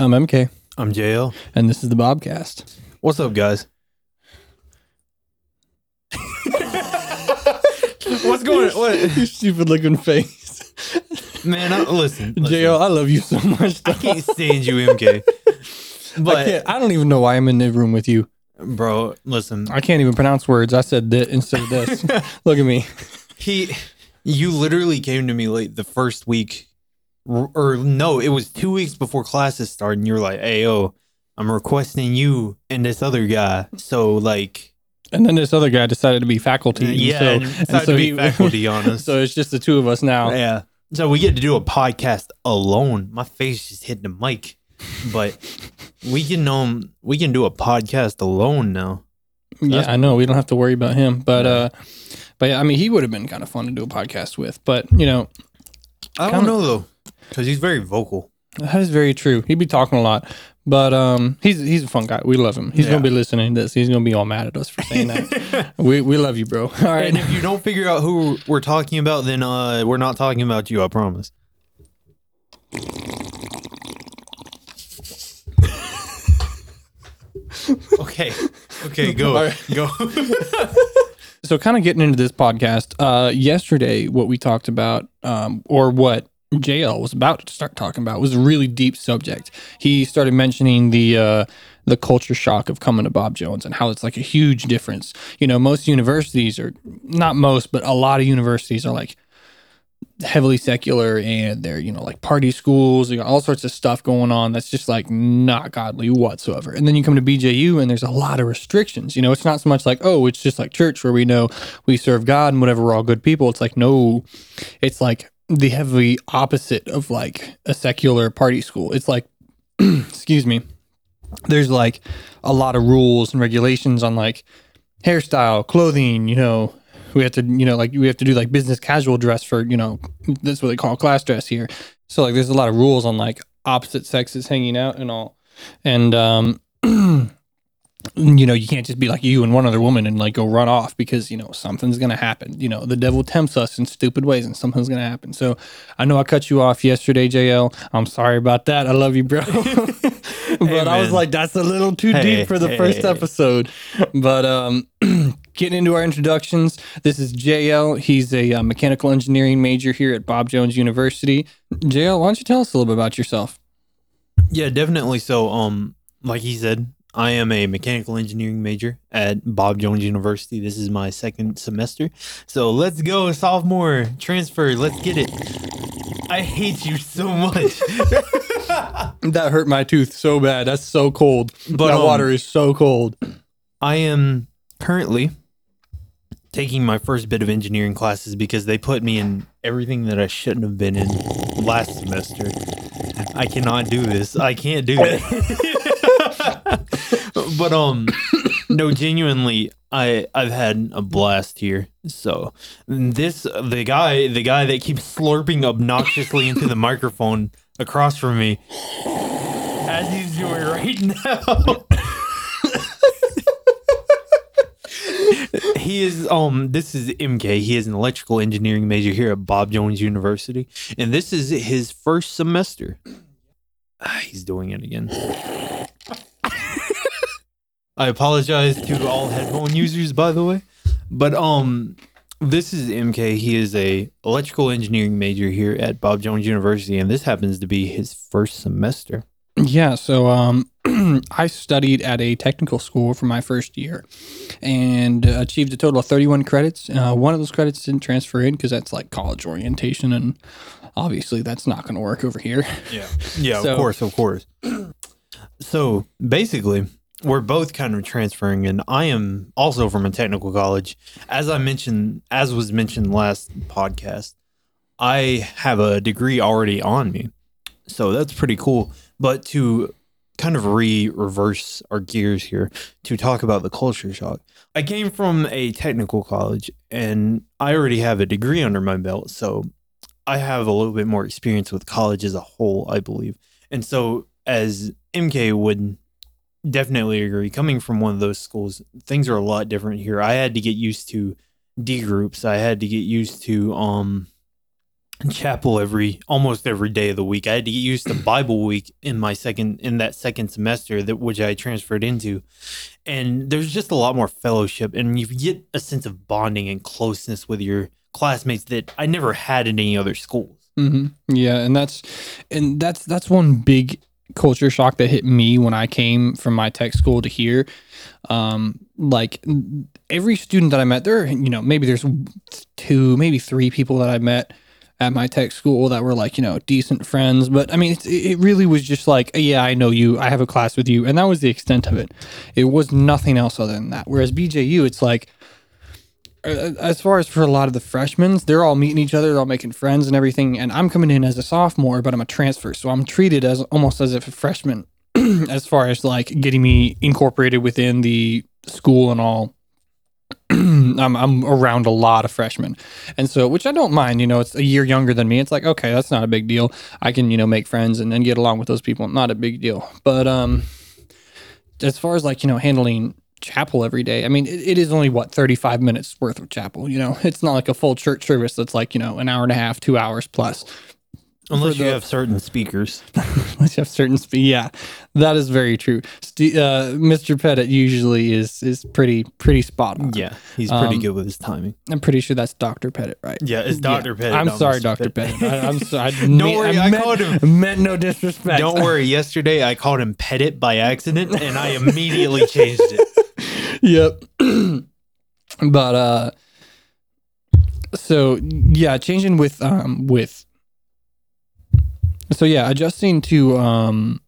I'm MK, I'm JL. and this is the Bobcast. What's up, guys? What's going on? What? Your stupid looking face. Man, I, listen. listen. JL, I love you so much. I can't stand you, MK. I, But, can't, I don't even know why I'm in the room with you. bro, listen. I can't even pronounce words. I said that instead of this. Look at me. He, you literally came to me late the first week, or, no, it was two weeks before classes started, and you're like, "Hey, yo, I'm requesting you and this other guy." So, like, And then this other guy decided to be faculty. and yeah, so, and and decided so to be he- faculty on us. so it's just the two of us now. Yeah. So we get to do a podcast alone. My face just hit the mic, but we can um we can do a podcast alone now. Yeah, I know. We don't have to worry about him. But uh but yeah, I mean he would have been kind of fun to do a podcast with. But you know, I Kinda- don't know though, because he's very vocal. that is very true. He'd be talking a lot. But um he's he's a fun guy. We love him. He's Yeah. gonna be listening to this. He's gonna be all mad at us for saying that. we we love you, bro. All right. And if you don't figure out who we're talking about, then uh we're not talking about you. I promise. okay. Okay. Go. All right. Go. So kind of getting into this podcast, uh yesterday what we talked about, um, or what JL was about to start talking about was a really deep subject. He started mentioning the uh the culture shock of coming to Bob Jones and how it's like a huge difference. You know, most universities are not most, but a lot of universities are like heavily secular and they're, you know, like party schools, you got all sorts of stuff going on that's just like not godly whatsoever. And then you come to BJU and there's a lot of restrictions. You know, it's not so much like, oh, it's just like church where we know we serve God and whatever, we're all good people. It's like, no, it's like the heavy opposite of like a secular party school. It's like, excuse me, there's like a lot of rules and regulations on like hairstyle, clothing, you know, we have to, you know, like we have to do like business casual dress for, you know, that's what they call class dress here. So like there's a lot of rules on like opposite sexes hanging out and all. And um you know, you can't just be like you and one other woman and like go run off because, you know, something's going to happen. You know, the devil tempts us in stupid ways and something's going to happen. So I know I cut you off yesterday, JL. I'm sorry about that. I love you, bro. but I was like, that's a little too Hey, deep for the hey, first episode. But um, getting into our introductions, this is JL. He's a uh, mechanical engineering major here at Bob Jones University. JL, why don't you tell us a little bit about yourself? Yeah, definitely. So, um, like he said, I am a mechanical engineering major at Bob Jones University. This is my second semester. So let's go, sophomore transfer. Let's get it. I hate you so much. That hurt my tooth so bad. That's so cold. But, that um, water is so cold. I am currently taking my first bit of engineering classes because they put me in everything that I shouldn't have been in last semester. I cannot do this. I can't do it. but um no genuinely I I've had a blast here. So this the guy the guy that keeps slurping obnoxiously into the microphone across from me as he's doing right now. he is um this is MK. He is an electrical engineering major here at Bob Jones University and this is his first semester. Ah, he's doing it again. I apologize to all headphone users by the way. But um this is MK. He is a electrical engineering major here at Bob Jones University and this happens to be his first semester. Yeah, so um, I studied at a technical school for my first year and achieved a total of 31 credits. Uh, one of those credits didn't transfer in because that's like college orientation, and obviously that's not going to work over here. Yeah. Yeah, So- of course, of course. So basically, we're both kind of transferring, and I am also from a technical college. As I mentioned, as was mentioned last podcast, I have a degree already on me. So that's pretty cool. But to kind of re reverse our gears here to talk about the culture shock. I came from a technical college and I already have a degree under my belt. So I have a little bit more experience with college as a whole, I believe. And so, as MK would definitely agree, coming from one of those schools, things are a lot different here. I had to get used to D groups. I had to get used to um chapel every almost every day of the week. I had to get used to Bible week in my second in that second semester that which I transferred into. And there's just a lot more fellowship and you get a sense of bonding and closeness with your classmates that I never had in any other schools. hmm Yeah, and that's and that's that's one big culture shock that hit me when I came from my tech school to here. Um, like every student that I met, there, you know, maybe there's two, maybe three people that I met at my tech school that were like, you know, decent friends. But I mean, it, it really was just like, yeah, I know you, I have a class with you, and that was the extent of it. It was nothing else other than that. Whereas BJU, it's like as far as for a lot of the freshmen, they're all meeting each other, they're all making friends and everything. And I'm coming in as a sophomore, but I'm a transfer, so I'm treated as almost as if a freshman, as far as like getting me incorporated within the school and all. I'm I'm around a lot of freshmen, and so which I don't mind. You know, it's a year younger than me. It's like okay, that's not a big deal. I can you know make friends and, and get along with those people. Not a big deal. But um, as far as like you know handling chapel every day. I mean, it, it is only what 35 minutes worth of chapel, you know. It's not like a full church service that's like, you know, an hour and a half, 2 hours plus. Unless For you have certain speakers. Unless you have certain speed. Yeah. That is very true. St- uh, Mr. Pettit usually is is pretty pretty spot on. Yeah, he's pretty Um, good with his timing. I'm pretty sure that's Dr. Pettit, right? Yeah, it's Dr. Pettit. I'm sorry, Mr. Dr. Pettit. Pettit. I, I'm sorry. I, Don't worry, I meant, called him- meant no disrespect. Don't worry. Yesterday I called him Pettit by accident, and I immediately changed it. Yep. but uh so yeah, changing with um with so yeah, adjusting to um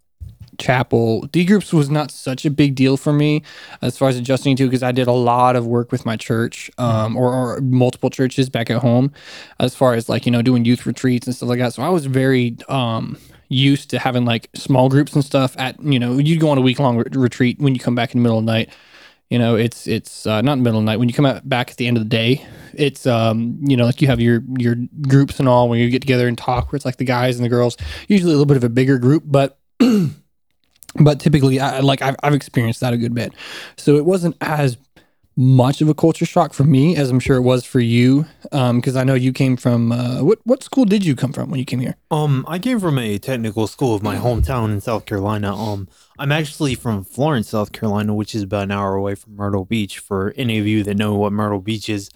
chapel D groups was not such a big deal for me as far as adjusting to because I did a lot of work with my church um or, or multiple churches back at home as far as like you know doing youth retreats and stuff like that so I was very um used to having like small groups and stuff at you know you'd go on a week long re- retreat when you come back in the middle of the night you know it's it's uh, not middle of the night. When you come out back at the end of the day it's um you know like you have your your groups and all when you get together and talk where it's like the guys and the girls usually a little bit of a bigger group but but typically I like I've, I've experienced that a good bit. So it wasn't as much of a culture shock for me as I'm sure it was for you because I know you came from uh, what what school did you come from when you came here? Um, I came from a technical school of my hometown in South Carolina. Um, I'm actually from Florence, South Carolina, which is about an hour away from Myrtle Beach. For any of you that know what Myrtle Beach is,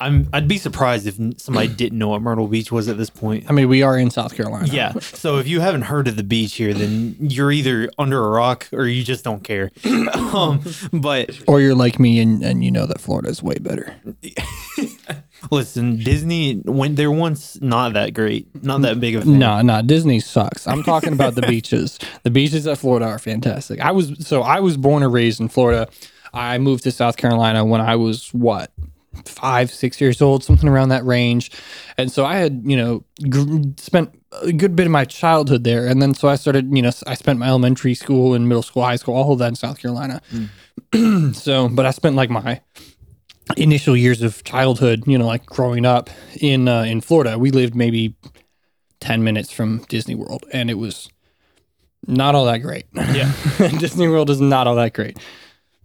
I'm I'd be surprised if somebody didn't know what Myrtle Beach was at this point. I mean we are in South Carolina Yeah. So if you haven't heard of the beach here, then you're either under a rock or you just don't care. um, but or you're like me and, and you know that Florida is way better listen, Disney when they're once not that great, not that big of a. No, no, Disney sucks. I'm talking about the beaches. The beaches at Florida are fantastic. I was so I was born and raised in Florida. I moved to South Carolina when I was what five, six years old, something around that range, and so I had you know gr- spent a good bit of my childhood there, and then so I started you know I spent my elementary school and middle school, high school, all of that in South Carolina. Mm. so, but I spent like my initial years of childhood, you know, like growing up in uh, in Florida. We lived maybe 10 minutes from Disney World and it was not all that great. Yeah. Disney World is not all that great.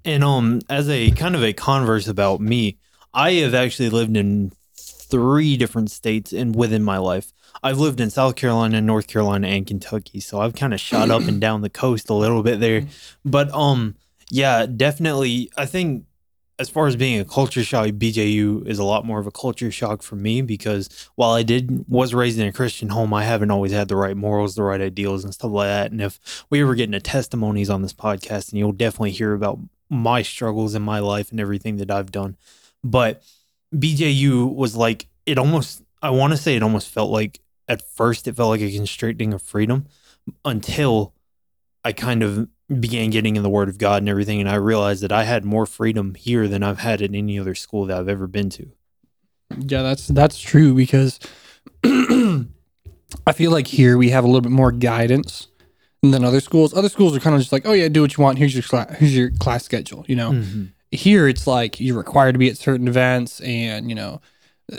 And um, as a kind of a converse about me, I have actually lived in three different states and within my life. I've lived in South Carolina, North Carolina, and Kentucky. So I've kind of shot up and down the coast a little bit there. But um, yeah, definitely. I think as far as being a culture shock, BJU is a lot more of a culture shock for me because while I did was raised in a Christian home, I haven't always had the right morals, the right ideals, and stuff like that. And if we were getting into testimonies on this podcast, and you'll definitely hear about my struggles in my life and everything that I've done. But BJU was like it almost. I want to say it almost felt like at first it felt like a constricting of freedom until I kind of began getting in the Word of God and everything, and I realized that I had more freedom here than I've had at any other school that I've ever been to. Yeah, that's that's true because I feel like here we have a little bit more guidance than other schools. Other schools are kind of just like, "Oh yeah, do what you want. Here's your class, here's your class schedule," you know. Mm-hmm. here it's like you're required to be at certain events and you know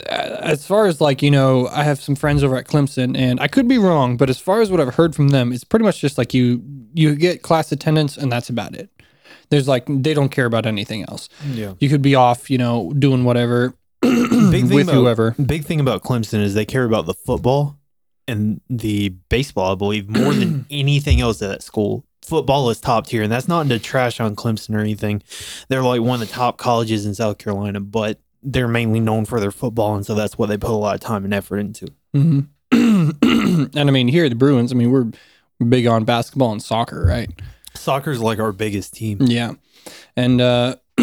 as far as like you know i have some friends over at clemson and i could be wrong but as far as what i've heard from them it's pretty much just like you you get class attendance and that's about it there's like they don't care about anything else Yeah. you could be off you know doing whatever Big thing with about- whoever. Big thing about Clemson is they care about the football and the baseball, I believe, more than anything else at that school. Football is top tier, and that's not to trash on Clemson or anything. They're like one of the top colleges in South Carolina, but they're mainly known for their football, and so that's what they put a lot of time and effort into. hmm and I mean, here at the Bruins, I mean, we're big on basketball and soccer, right? Soccer's like our biggest team. Yeah, and uh,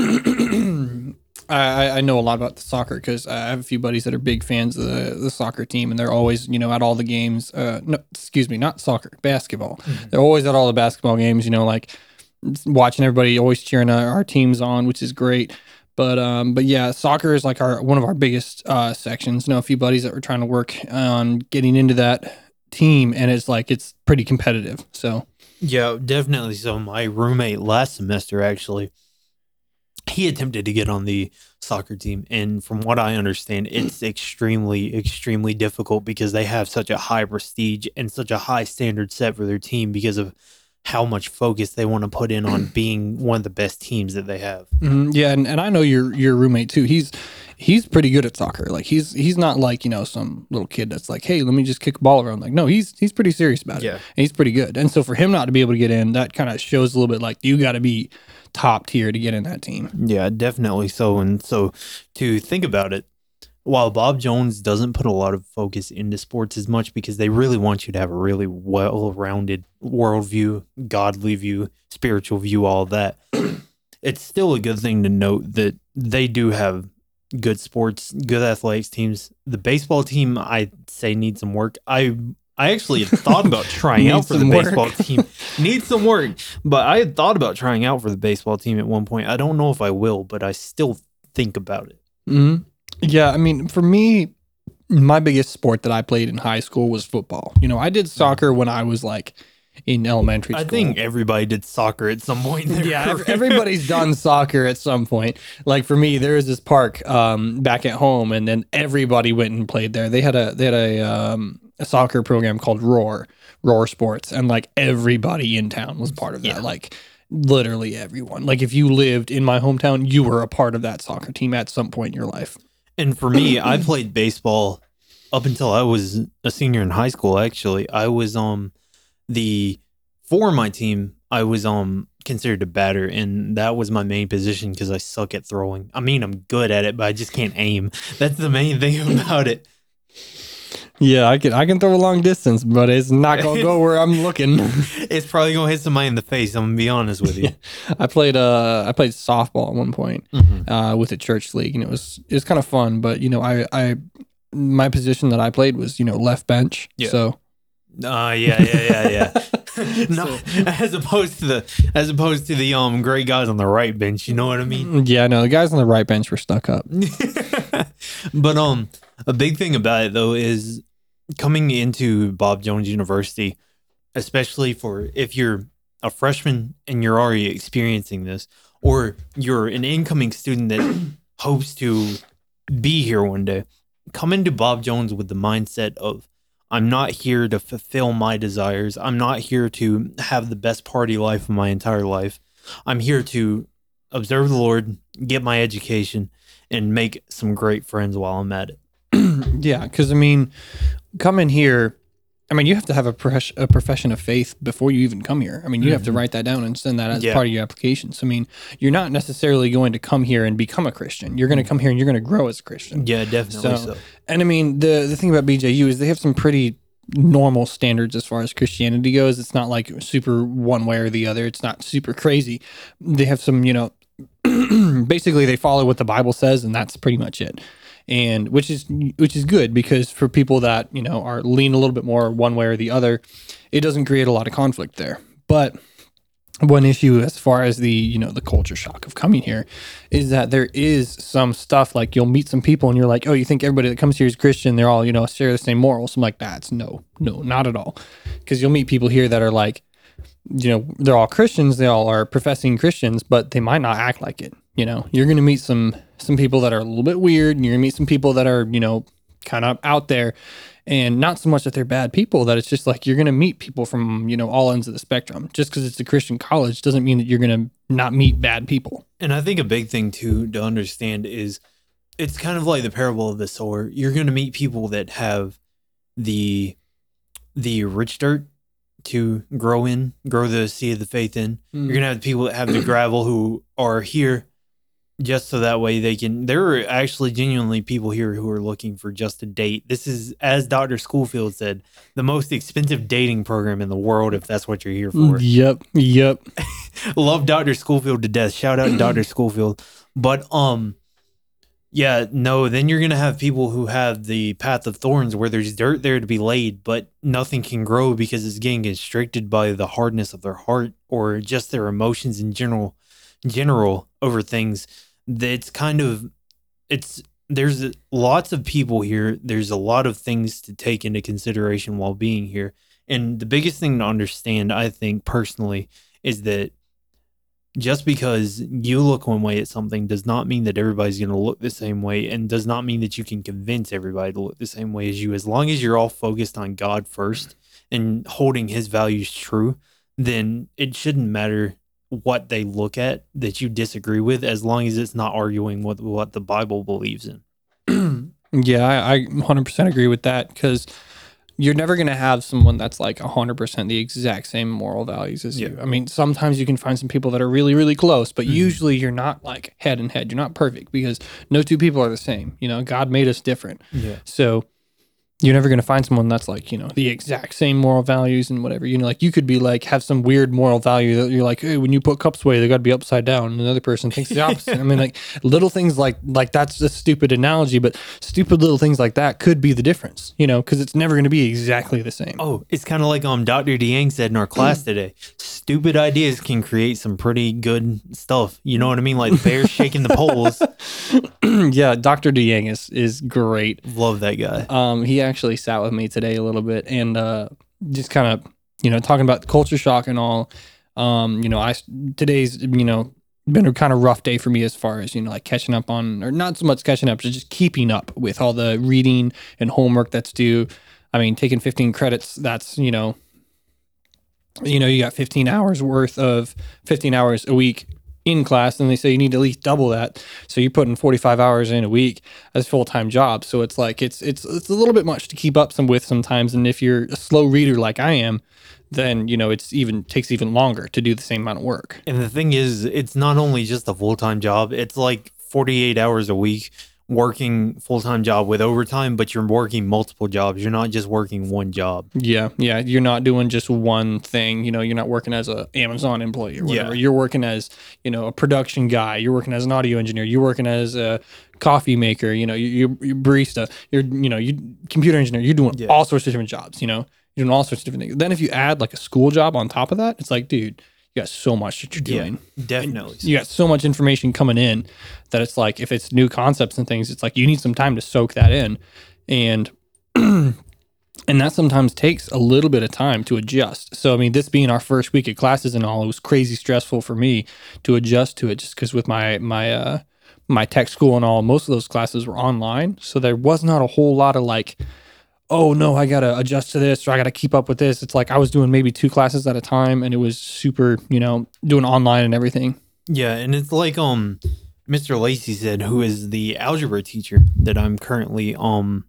I, I know a lot about the soccer because I have a few buddies that are big fans of the, the soccer team, and they're always, you know, at all the games. Uh, no, excuse me, not soccer, basketball. They're always at all the basketball games. You know, like watching everybody always cheering our, our teams on, which is great. But um, but yeah, soccer is like our one of our biggest uh, sections. know a few buddies that were trying to work on getting into that team, and it's like it's pretty competitive. So Yeah, definitely. So my roommate last semester actually he attempted to get on the soccer team and from what I understand it's extremely extremely difficult because they have such a high prestige and such a high standard set for their team because of how much focus they want to put in on being one of the best teams that they have. Mhm, yeah, and, and I know your your roommate too. He's he's pretty good at soccer. Like he's he's not like you know some little kid that's like, hey, let me just kick a ball around. Like no, he's he's pretty serious about it. Yeah. and he's pretty good. And so for him not to be able to get in, that kind of shows a little bit like you got to be top tier to get in that team. Yeah, definitely so. And so to think about it, while Bob Jones doesn't put a lot of focus into sports as much because they really want you to have a really well rounded worldview, godly view, spiritual view, all that, it's still a good thing to note that they do have good sports, good athletics teams. The baseball team, I'd say, needs some work. I I actually had thought about trying out for the work. baseball team. Needs some work. But I had thought about trying out for the baseball team at one point. I don't know if I will, but I still think about it. hmm Yeah, I mean, for me, my biggest sport that I played in high school was football. You know, I did soccer when I was like in elementary school. I think everybody did soccer at some point. yeah, everybody's done soccer at some point. Like for me, there was this park um, back at home, and then everybody went and played there. They had a they had a um, a soccer program called Roar Roar Sports, and like everybody in town was part of that. Yeah. Like literally everyone. Like if you lived in my hometown, you were a part of that soccer team at some point in your life. And for me, I played baseball up until I was a senior in high school. Actually, I was um the for my team. I was um considered a batter, and that was my main position because I suck at throwing. I mean, I'm good at it, but I just can't aim. That's the main thing about it. Yeah, I can I can throw a long distance, but it's not gonna go where I'm looking. It's probably gonna hit somebody in the face. I'm gonna be honest with you. I played uh I played softball at one point. Mhm. uh, with a church league, and it was it was kind of fun. But you know, I I my position that I played was you know left bench. Yeah. So Uh, yeah, yeah, yeah, yeah. no, as opposed to the as opposed to the um great guys on the right bench. You know what I mean? yeah, no, the guys on the right bench were stuck up. but um, a big thing about it though is coming into Bob Jones University, especially for if you're a freshman and you're already experiencing this, or you're an incoming student that hopes to be here one day. Come into Bob Jones with the mindset of I'm not here to fulfill my desires. I'm not here to have the best party life of my entire life. I'm here to observe the Lord, get my education, and make some great friends while I'm at it. yeah, because I mean, come in here, I mean, you have to have a, profes- a profession of faith before you even come here. I mean, you have to Mhm. write that down and send that as Yeah. part of your application. So I mean, you're not necessarily going to come here and become a Christian. You're going to come here and you're going to grow as a Christian. Yeah, definitely So- so. And I mean, the the thing about BJU is they have some pretty normal standards as far as Christianity goes. It's not like super one way or the other. It's not super crazy. They have some, you know, basically they follow what the Bible says, and that's pretty much it. And which is which is good because for people that you know are lean a little bit more one way or the other, it doesn't create a lot of conflict there. But one issue as far as the you know the culture shock of coming here is that there is some stuff like you'll meet some people and you're like oh you think everybody that comes here is christian? They're all you know share the same morals. I'm like that's no no not at all. Because you'll meet people here that are like you know they're all christians they all are professing christians but they might not act like it you know? You're gonna meet some some people that are a little bit weird and you're gonna meet some people that are you know kind of out there and not so much that they're bad people that it's just like you're going to meet people from you know all ends of the spectrum just because it's a christian college doesn't mean that you're going to not meet bad people And I think a big thing too to understand is it's kind of like the parable of the sower. You're going to meet people that have the the rich dirt to grow in, grow the seed of the faith in. You're mm. going to have people that have the gravel who are here just so that way they can. There are actually genuinely people here who are looking for just a date. This is, as Dr. Schoolfield said, the most expensive dating program in the world, if that's what you're here for. Yep. Yep. Love Dr. Schoolfield to death. Shout out Dr. Schoolfield. But um yeah, no, then you're gonna have people who have the path of thorns where there's dirt there to be laid, but nothing can grow because it's getting constricted by the hardness of their heart or just their emotions in general general over things. That's kind of it's there's lots of people here. There's a lot of things to take into consideration while being here. And the biggest thing to understand, I think personally, is that just because you look one way at something does not mean that everybody's going to look the same way and does not mean that you can convince everybody to look the same way as you as long as you're all focused on god first and holding his values true then it shouldn't matter what they look at that you disagree with as long as it's not arguing with what the bible believes in yeah, I, I 100% agree with that because you're never going to have someone that's like 100% the exact same moral values as you. I mean, sometimes you can find some people that are really, really close, but Mhm. usually you're not like head and head. You're not perfect because no two people are the same. You know, God made us different. yeah So you're never going to find someone that's like, you know, the exact same moral values and whatever. You know, like you could be like, have some weird moral value that you're like, hey, when you put cups away, they got to be upside down. And another person thinks the opposite. I mean, like little things like, like that's a stupid analogy, but stupid little things like that could be the difference, you know, because it's never going to be exactly the same. Oh, it's kind of like um Dr. Diang said in our class today. Stupid ideas can create some pretty good stuff. You know what I mean? Like bears shaking the poles. yeah. Dr. DeYang is, is great. Love that guy. Um, he actually sat with me today a little bit and uh, just kind of, you know, talking about culture shock and all. Um, you know, I today's, you know, been a kind of rough day for me as far as you know, like catching up on, or not so much catching up, just keeping up with all the reading and homework that's due. I mean, taking 15 credits, that's you know, you know, you got 15 hours worth of 15 hours a week in class, and they say you need at least double that. So you're putting 45 hours in a week as full time job. So it's like it's it's it's a little bit much to keep up some with sometimes. And if you're a slow reader like I am, then you know it's even takes even longer to do the same amount of work. And the thing is, it's not only just a full time job, it's like 48 hours a week working full time job with overtime, but you're working multiple jobs. You're not just working one job. Yeah, yeah. You're not doing just one thing. You know, you're not working as a Amazon employee or whatever. Yeah. You're working as you know a production guy. You're working as an audio engineer. You're working as a coffee maker. You know, you, you, barista. You're you know you computer engineer. You're doing Yeah. all sorts of different jobs. You know, you're doing all sorts of different things. Then if you add like a school job on top of that, it's like, dude, you got so much that you're doing. definitely. You got so much information coming in that it's like if it's new concepts and things, it's like you need some time to soak that in, and and that sometimes takes a little bit of time to adjust. So I mean, this being our first week of classes and all, it was crazy stressful for me to adjust to it, just because with my my uh my tech school and all, most of those classes were online, so there was not a whole lot of like. Oh no, I gotta adjust to this or I gotta keep up with this. It's like I was doing maybe two classes at a time and it was super, you know, doing online and everything. Yeah, and it's like um Mr. Lacey said, who is the algebra teacher that I'm currently um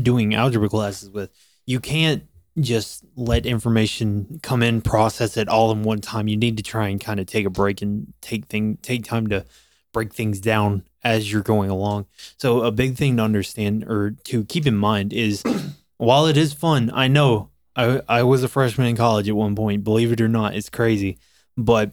doing algebra classes with. You can't just let information come in, process it all in one time. You need to try and kind of take a break and take thing take time to break things down as you're going along. So a big thing to understand or to keep in mind is while it is fun, I know I I was a freshman in college at one point, believe it or not, it's crazy. But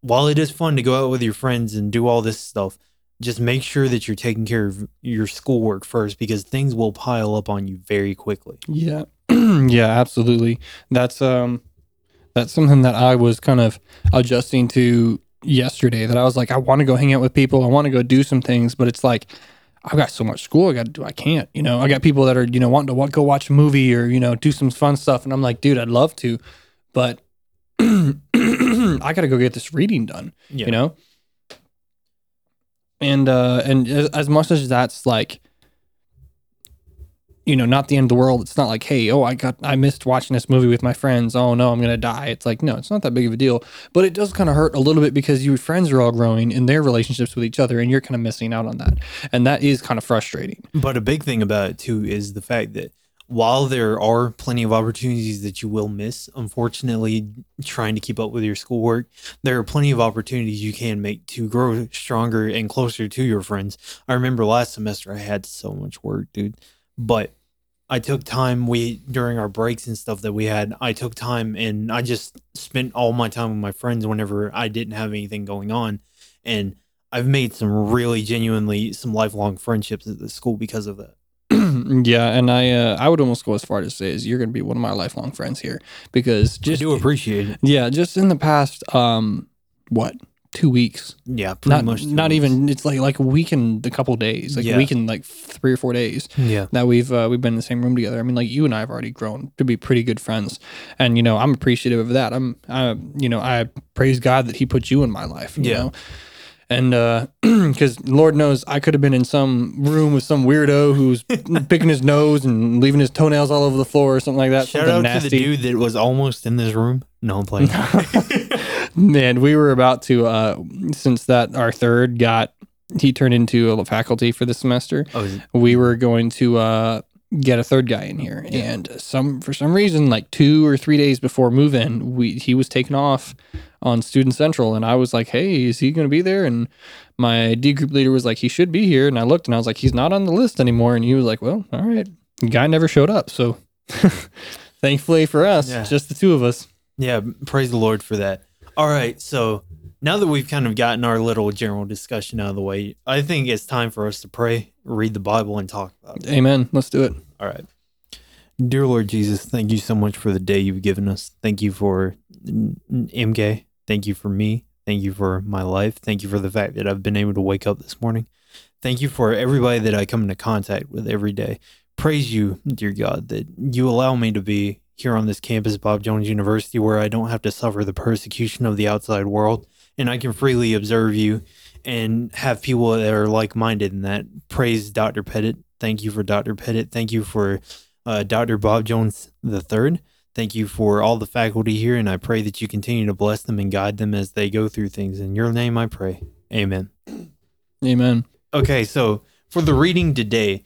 while it is fun to go out with your friends and do all this stuff, just make sure that you're taking care of your schoolwork first because things will pile up on you very quickly. Yeah. yeah, absolutely. That's um that's something that I was kind of adjusting to yesterday that I was like I want to go hang out with people. I want to go do some things, but it's like I've got so much school I got to do. I can't, you know. I got people that are, you know, wanting to go watch a movie or, you know, do some fun stuff and I'm like, dude, I'd love to, but I got to go get this reading done Yeah. you know and uh and as, as much as that's like you know, not the end of the world. It's not like, hey, oh, I got, I missed watching this movie with my friends. Oh no, I'm gonna die. It's like, no, it's not that big of a deal. But it does kind of hurt a little bit because your friends are all growing in their relationships with each other, and you're kind of missing out on that, and that is kind of frustrating. But a big thing about it too is the fact that while there are plenty of opportunities that you will miss, unfortunately, trying to keep up with your schoolwork, there are plenty of opportunities you can make to grow stronger and closer to your friends. I remember last semester I had so much work, dude, but I took time we during our breaks and stuff that we had. I took time and I just spent all my time with my friends whenever I didn't have anything going on, and I've made some really genuinely some lifelong friendships at the school because of that. yeah, and I uh, I would almost go as far to say is you're going to be one of my lifelong friends here because I just do appreciate it. yeah, just in the past um what two weeks, Yeah, pretty not much. not weeks. even it's like like a week and a couple days, like Yeah. a week and like three or four days Yeah. that we've uh, we've been in the same room together. I mean, like you and I have already grown to be pretty good friends, and you know I'm appreciative of that. I'm I you know I praise God that He put you in my life. You Yeah. know? And because Lord knows I could have been in some room with some weirdo who's picking his nose and leaving his toenails all over the floor or something like that. Shout out to the dude that was almost in this room. No, I'm playing. Man, we were about to uh since that our third got he turned into a faculty for the semester. oh, We were going to uh get a third guy in here and some for some reason like 2 or 3 days before move in, we he was taken off on student central and I was like, "Hey, is he going to be there?" and my D group leader was like, "He should be here." And I looked and I was like, "He's not on the list anymore." And he was like, "Well, all right." The guy never showed up, so thankfully for us, Yeah. just the two of us. yeah, praise the Lord for that. All right, so now that we've kind of gotten our little general discussion out of the way, I think it's time for us to pray, read the Bible, and talk about it. Amen. Let's do it. All right. Dear Lord Jesus, thank you so much for the day you've given us. Thank you for MK. Thank you for me. Thank you for my life. Thank you for the fact that I've been able to wake up this morning. Thank you for everybody that I come into contact with every day. Praise you, dear God, that you allow me to be here on this campus, Bob Jones University, where I don't have to suffer the persecution of the outside world and I can freely observe you and have people that are like minded in that. Praise Dr. Pettit. Thank you for Dr. Pettit. Thank you for uh, Dr. Bob Jones III. Thank you for all the faculty here, and I pray that you continue to bless them and guide them as they go through things. In your name I pray. Amen. Amen. Okay, so for the reading today,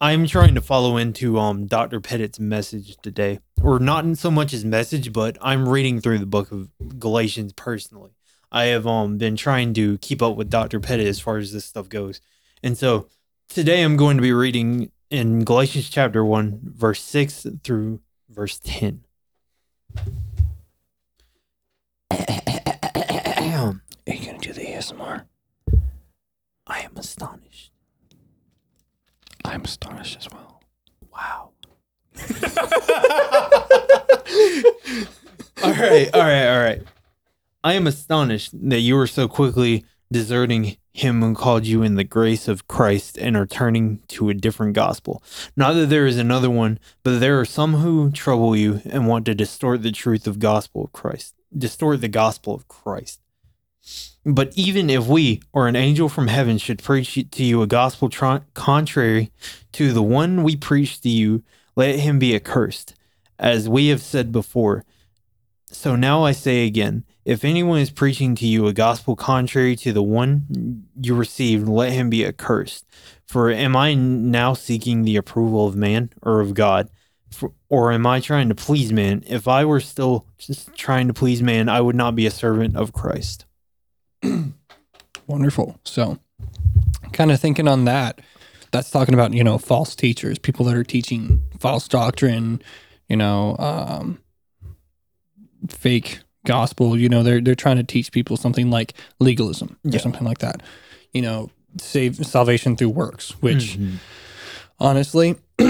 I'm trying to follow into um Dr. Pettit's message today. Or not in so much his message, but I'm reading through the book of Galatians personally. I have um been trying to keep up with Dr. Pettit as far as this stuff goes. And so today I'm going to be reading in Galatians chapter 1, verse 6 through verse 10. Are you gonna do the ASMR? I am astonished. I'm astonished as well. Wow. all right, all right, all right. I am astonished that you were so quickly deserting him who called you in the grace of Christ and are turning to a different gospel. Not that there is another one, but there are some who trouble you and want to distort the truth of gospel of Christ. Distort the gospel of Christ. But even if we or an angel from heaven should preach to you a gospel tr- contrary to the one we preach to you, let him be accursed. As we have said before, so now I say again if anyone is preaching to you a gospel contrary to the one you received, let him be accursed. For am I now seeking the approval of man or of God? For, or am I trying to please man? If I were still just trying to please man, I would not be a servant of Christ. Wonderful. So, kind of thinking on that, that's talking about, you know, false teachers, people that are teaching false doctrine, you know, um, fake gospel, you know, they're, they're trying to teach people something like legalism or something like that, you know, save salvation through works, which Mhm. honestly,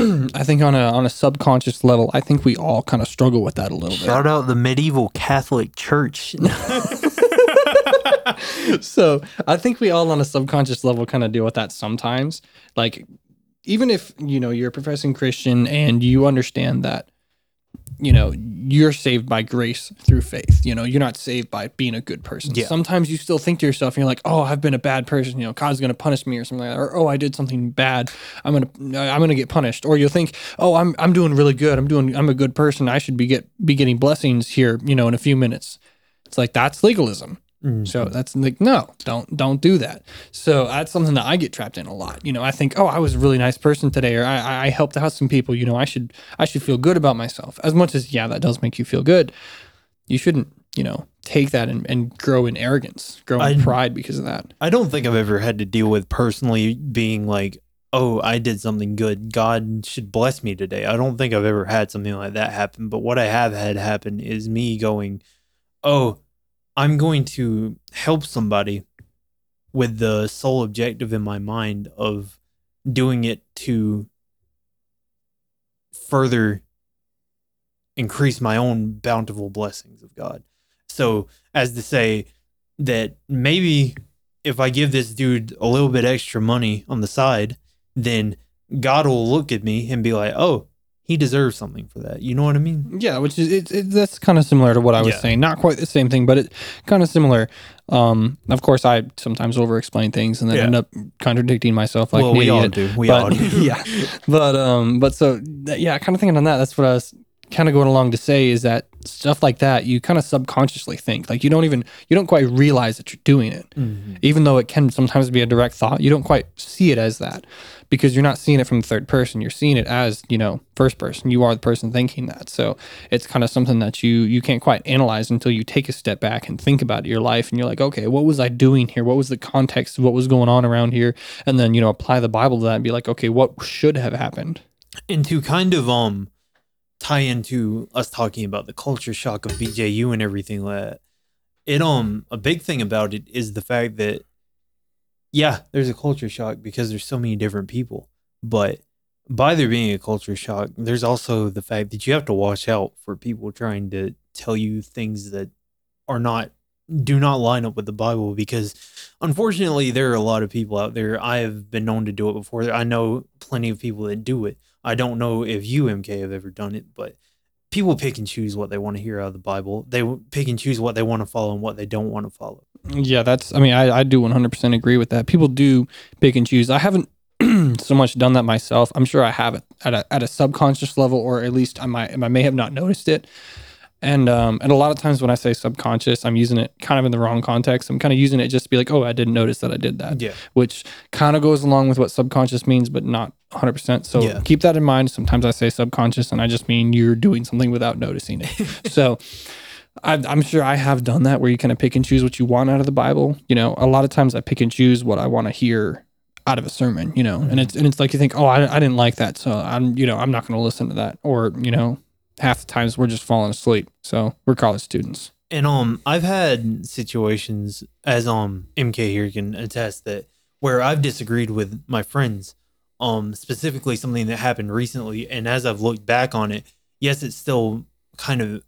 I think on a, on a subconscious level, I think we all kind of struggle with that a little bit. Shout out the medieval Catholic Church. so I think we all on a subconscious level kind of deal with that sometimes. Like even if you know you're a professing Christian and you understand that you know, you're saved by grace through faith. You know, you're not saved by being a good person. Yeah. Sometimes you still think to yourself, you're like, oh, I've been a bad person. You know, God's going to punish me or something like that. Or, oh, I did something bad. I'm going to, I'm going to get punished. Or you'll think, oh, I'm, I'm doing really good. I'm doing, I'm a good person. I should be get, be getting blessings here, you know, in a few minutes. It's like, that's legalism. Mm. So that's like no, don't don't do that. So that's something that I get trapped in a lot. You know, I think, oh, I was a really nice person today, or I, I helped out some people. You know, I should I should feel good about myself. As much as yeah, that does make you feel good, you shouldn't you know take that and, and grow in arrogance, grow in I- pride because of that. I don't think I've ever had to deal with personally being like, oh, I did something good. God should bless me today. I don't think I've ever had something like that happen. But what I have had happen is me going, oh, I'm going to help somebody with the sole objective in my mind of doing it to further increase my own bountiful blessings of God. So, as to say that maybe if I give this dude a little bit extra money on the side, then God will look at me and be like, "Oh, he deserves something for that." You know what I mean? Yeah, which is it, it, that's kind of similar to what I was Yeah. saying. Not quite the same thing, but it kind of similar. Um, of course, I sometimes over-explain things and then Yeah. end up contradicting myself like well, we all do. We but all do. yeah, but um, but so yeah, kind of thinking on that. That's what I was kind of going along to say is that stuff like that you kind of subconsciously think like you don't even you don't quite realize that you're doing it, Mhm. even though it can sometimes be a direct thought. You don't quite see it as that because you're not seeing it from third person. You're seeing it as you know first person. You are the person thinking that. So it's kind of something that you you can't quite analyze until you take a step back and think about your life and you're like okay what was i doing here what was the context of what was going on around here and then you know apply the bible to that and be like okay what should have happened and to kind of um tie into us talking about the culture shock of BJU and everything like that, it um a big thing about it is the fact that yeah, there's a culture shock because there's so many different people, but by there being a culture shock, there's also the fact that you have to watch out for people trying to tell you things that are not do not line up with the Bible because unfortunately there are a lot of people out there. I have been known to do it before. I know plenty of people that do it. I don't know if you MK have ever done it, but people pick and choose what they want to hear out of the Bible. They pick and choose what they want to follow and what they don't want to follow. yeah that's i mean i, I do 100% agree with that people do pick and choose i haven't so much done that myself i'm sure i have it at a, at a subconscious level or at least i might i may have not noticed it and um and a lot of times when i say subconscious i'm using it kind of in the wrong context i'm kind of using it just to be like oh i didn't notice that i did that Yeah. which kind of goes along with what subconscious means, but not 100%. So Yeah. keep that in mind. Sometimes I say subconscious and I just mean you're doing something without noticing it. so I, I'm sure I have done that where you kind of pick and choose what you want out of the Bible. You know, a lot of times I pick and choose what I want to hear out of a sermon, you know, and it's, and it's like you think, oh, I, I didn't like that. So I'm, you know, I'm not going to listen to that. Or, you know, half the times we're just falling asleep. So we're college students. And um, I've had situations as um MK here can attest that where I've disagreed with my friends, um, specifically something that happened recently, and as I've looked back on it, yes, it still kind of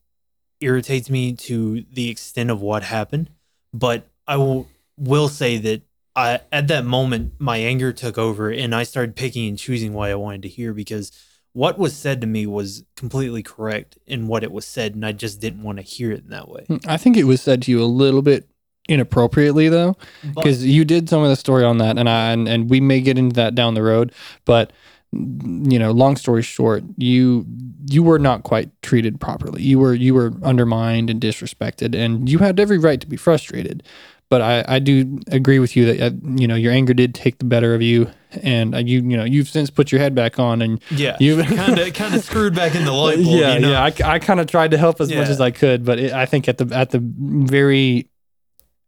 irritates me to the extent of what happened, but I will will say that I at that moment my anger took over and I started picking and choosing what I wanted to hear because what was said to me was completely correct in what it was said, and I just didn't want to hear it in that way. I think it was said to you a little bit inappropriately though. Because you did some of the story on that and I and, and we may get into that down the road but you know long story short you you were not quite treated properly you were you were undermined and disrespected and you had every right to be frustrated but I, I do agree with you that uh, you know your anger did take the better of you and uh, you you know you've since put your head back on and Yeah, You- kind of kind of screwed back in the light bulb. yeah you know? yeah I, I kind of tried to help as much as I could but it, I think at the at the very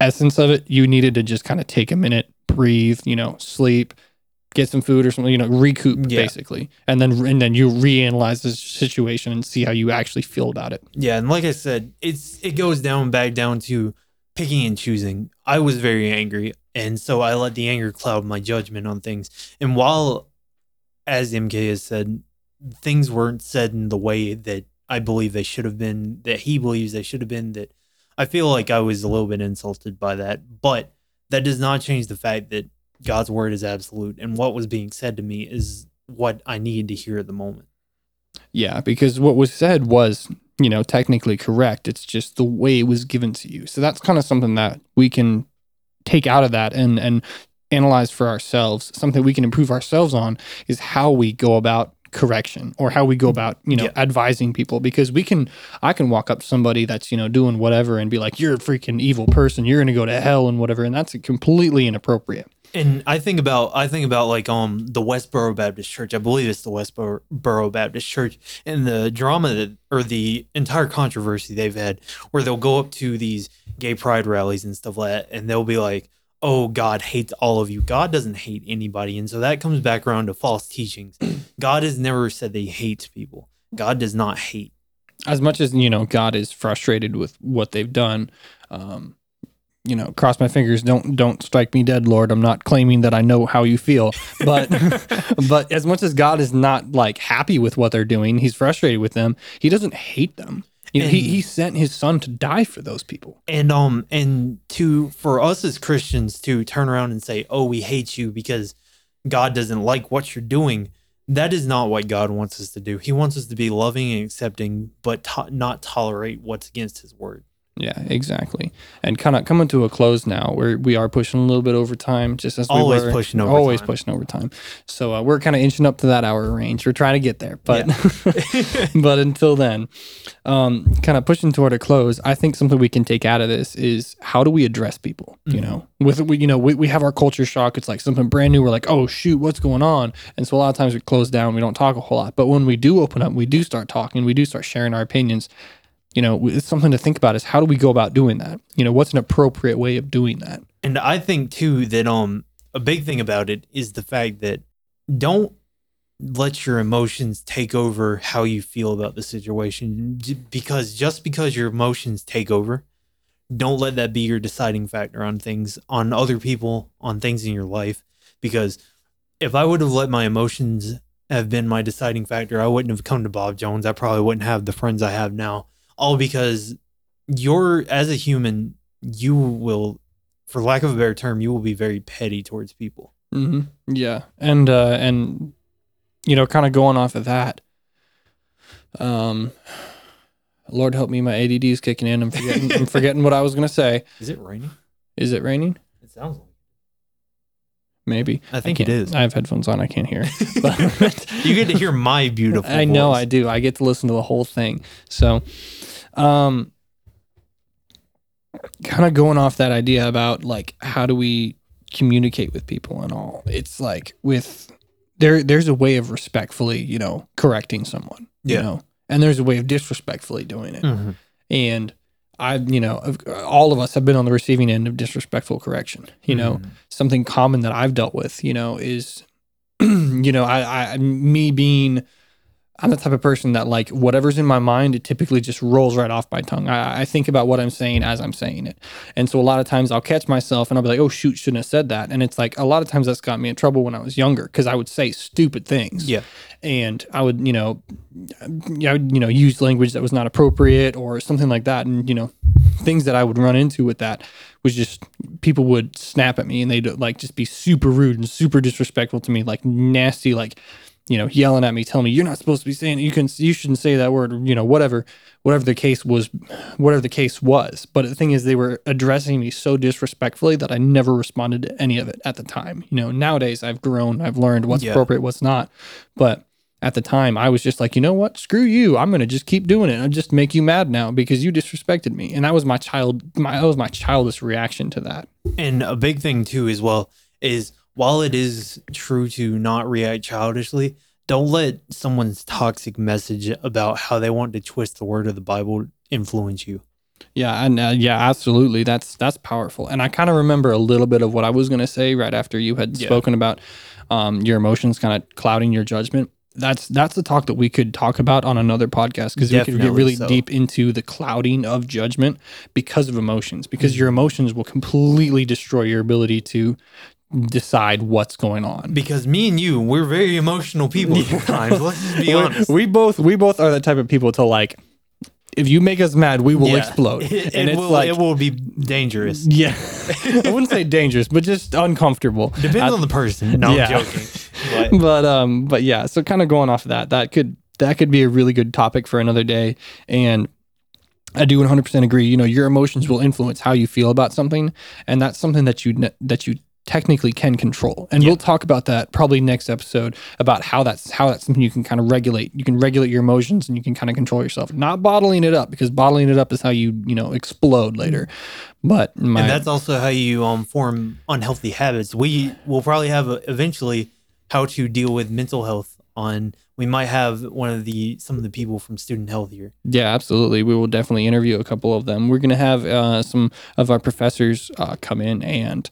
essence of it you needed to just kind of take a minute breathe you know sleep get some food or something you know recoup Yeah. basically and then and then you reanalyze the situation and see how you actually feel about it yeah. And like I said, it's it goes down back down to picking and choosing. I was very angry, and so I let the anger cloud my judgment on things. And while, as MK has said, things weren't said in the way that I believe they should have been, that he believes they should have been, that I feel like I was a little bit insulted by that. But that does not change the fact that God's word is absolute, and what was being said to me is what I needed to hear at the moment. Yeah, because what was said was, you know, technically correct. It's just the way it was given to you. So that's kind of something that we can take out of that and and analyze for ourselves. Something we can improve ourselves on is how we go about correction or how we go about, you know, Yeah. advising people because we can I can walk up to somebody that's, you know, doing whatever and be like, "You're a freaking evil person. You're going to go to hell and whatever." And that's completely inappropriate. And I think about I think about like um the Westboro Baptist Church. I believe it's the Westboro Baptist Church and the drama that or the entire controversy they've had where they'll go up to these gay pride rallies and stuff like that and they'll be like, "Oh, God hates all of you." God doesn't hate anybody. And so that comes back around to false teachings. God has never said that he hates people. God does not hate. as much as you know god is frustrated with what they've done um you know cross my fingers don't don't strike me dead lord i'm not claiming that i know how you feel but but as much as god is not like happy with what they're doing he's frustrated with them he doesn't hate them you know, he, he sent his son to die for those people. And um and to for us as christians to turn around and say oh we hate you because god doesn't like what you're doing that is not what god wants us to do. He wants us to be loving and accepting but to- not tolerate what's against his word yeah exactly and kind of coming to a close now where we are pushing a little bit over time just as we Always were pushing over always time. pushing over time so uh, we're kind of inching up to that hour range we're trying to get there but but until then, um, kind of pushing toward a close, I think something we can take out of this is how do we address people? You Mm-hmm. know, with we, you know, we, we have our culture shock. It's like something brand new. We're like, oh shoot, what's going on? And so a lot of times we close down. We don't talk a whole lot. But when we do open up, we do start talking. We do start sharing our opinions. You know, it's something to think about. Is how do we go about doing that? You know, what's an appropriate way of doing that? and i think too that um a big thing about it is the fact that don't let your emotions take over how you feel about the situation because just because your emotions take over don't let that be your deciding factor on things on other people on things in your life because if i would have let my emotions have been my deciding factor i wouldn't have come to bob jones i probably wouldn't have the friends i have now all because you're as a human you will for lack of a better term you will be very petty towards people hmm Yeah, and uh, and you know, kind of going off of that. Um, Lord help me, my ADD is kicking in. I'm forgetting. I'm forgetting what I was gonna say. is it raining Is it raining? it sounds like Maybe. I think it can't- I have headphones on. I can't hear. you get to hear my beautiful I know voice. I do. I get to listen to the whole thing. So, um, kind of going off that idea about like how do we communicate with people and all. It's like with there there's a way of respectfully, you know, correcting someone. You Yeah. know, and there's a way of disrespectfully doing it. Mhm. And I, you know, all of us have been on the receiving end of disrespectful correction. You know, Mhm. something common that I've dealt with, you know, is, you know, I, I, me being, I'm the type of person that like whatever's in my mind, it typically just rolls right off my tongue. I, I think about what I'm saying as I'm saying it. And so a lot of times I'll catch myself and I'll be like, oh, shoot, shouldn't have said that. And it's like a lot of times that's got me in trouble when I was younger because I would say stupid things yeah and I would, you know, I would, you know, use language that was not appropriate or something like that. And, you know, things that I would run into with that was just people would snap at me and they'd like just be super rude and super disrespectful to me, like nasty, like, you know, yelling at me, telling me you're not supposed to be saying you can you shouldn't say that word, you know, whatever, whatever the case was, whatever the case was. But the thing is, they were addressing me so disrespectfully that I never responded to any of it at the time. You know, nowadays I've grown, I've learned what's Yeah. appropriate, what's not. But at the time, I was just like, you know what? Screw you. I'm gonna just keep doing it. I'll just make you mad now because you disrespected me. And that was my child. My that was my childish reaction to that. And a big thing too, as well, is while it is true to not react childishly, don't let someone's toxic message about how they want to twist the word of the Bible influence you. Yeah, and uh, yeah, absolutely. That's that's powerful. And I kind of remember a little bit of what I was gonna say right after you had Yeah. spoken about um, your emotions kind of clouding your judgment. That's that's the talk that we could talk about on another podcast because we could get really so. deep into the clouding of judgment because of emotions. Because your emotions will completely destroy your ability to decide what's going on. Because me and you, we're very emotional people at times. Let's just be honest. We both we both are the type of people to like if you make us mad, we will Yeah. explode. It, and it it's will, like it will be dangerous. yeah. I wouldn't say dangerous, but just uncomfortable. Depends on the person. No, Yeah. I'm joking. But but um but yeah, so kind of going off of that, that could that could be a really good topic for another day. And I do 100% agree. You know, your emotions will influence how you feel about something, and that's something that you that you technically can control. And we'll talk about that probably next episode about how that's how that's something you can kind of regulate. You can regulate your emotions and you can kind of control yourself. Not bottling it up because bottling it up is how you, you know, explode later. But my and that's also how you um form unhealthy habits. We will probably have a, eventually how to deal with mental health on. We might have one of the some of the people from student health here. Yeah, absolutely. We will definitely interview a couple of them. We're going to have uh, some of our professors uh, come in and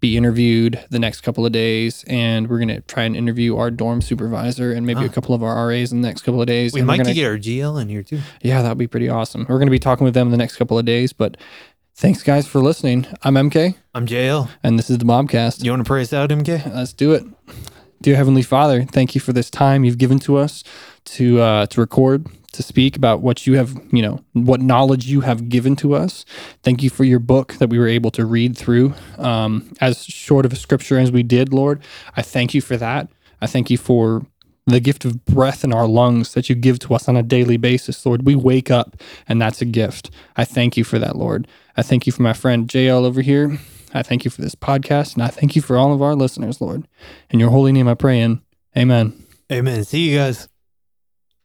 be interviewed the next couple of days, and we're going to try and interview our dorm supervisor and maybe a Ah. couple of our RAs in the next couple of days. We might gonna, get our GL in here too. yeah, that'd be pretty awesome. We're going to be talking with them in the next couple of days, but thanks guys for listening. I'm MK, I'm JL. and this is the Bobcast. You want to pray us out, MK? Let's do it. Dear Heavenly Father, thank you for this time you've given to us to uh, to record, to speak about what you have, you know, what knowledge you have given to us. Thank you for your book that we were able to read through, um, as short of a scripture as we did, Lord. I thank you for that. I thank you for the gift of breath in our lungs that you give to us on a daily basis, Lord. We wake up and that's a gift. I thank you for that, Lord. I thank you for my friend JL over here. I thank you for this podcast and I thank you for all of our listeners, Lord. In your holy name I pray in. Amen. Amen. See you guys.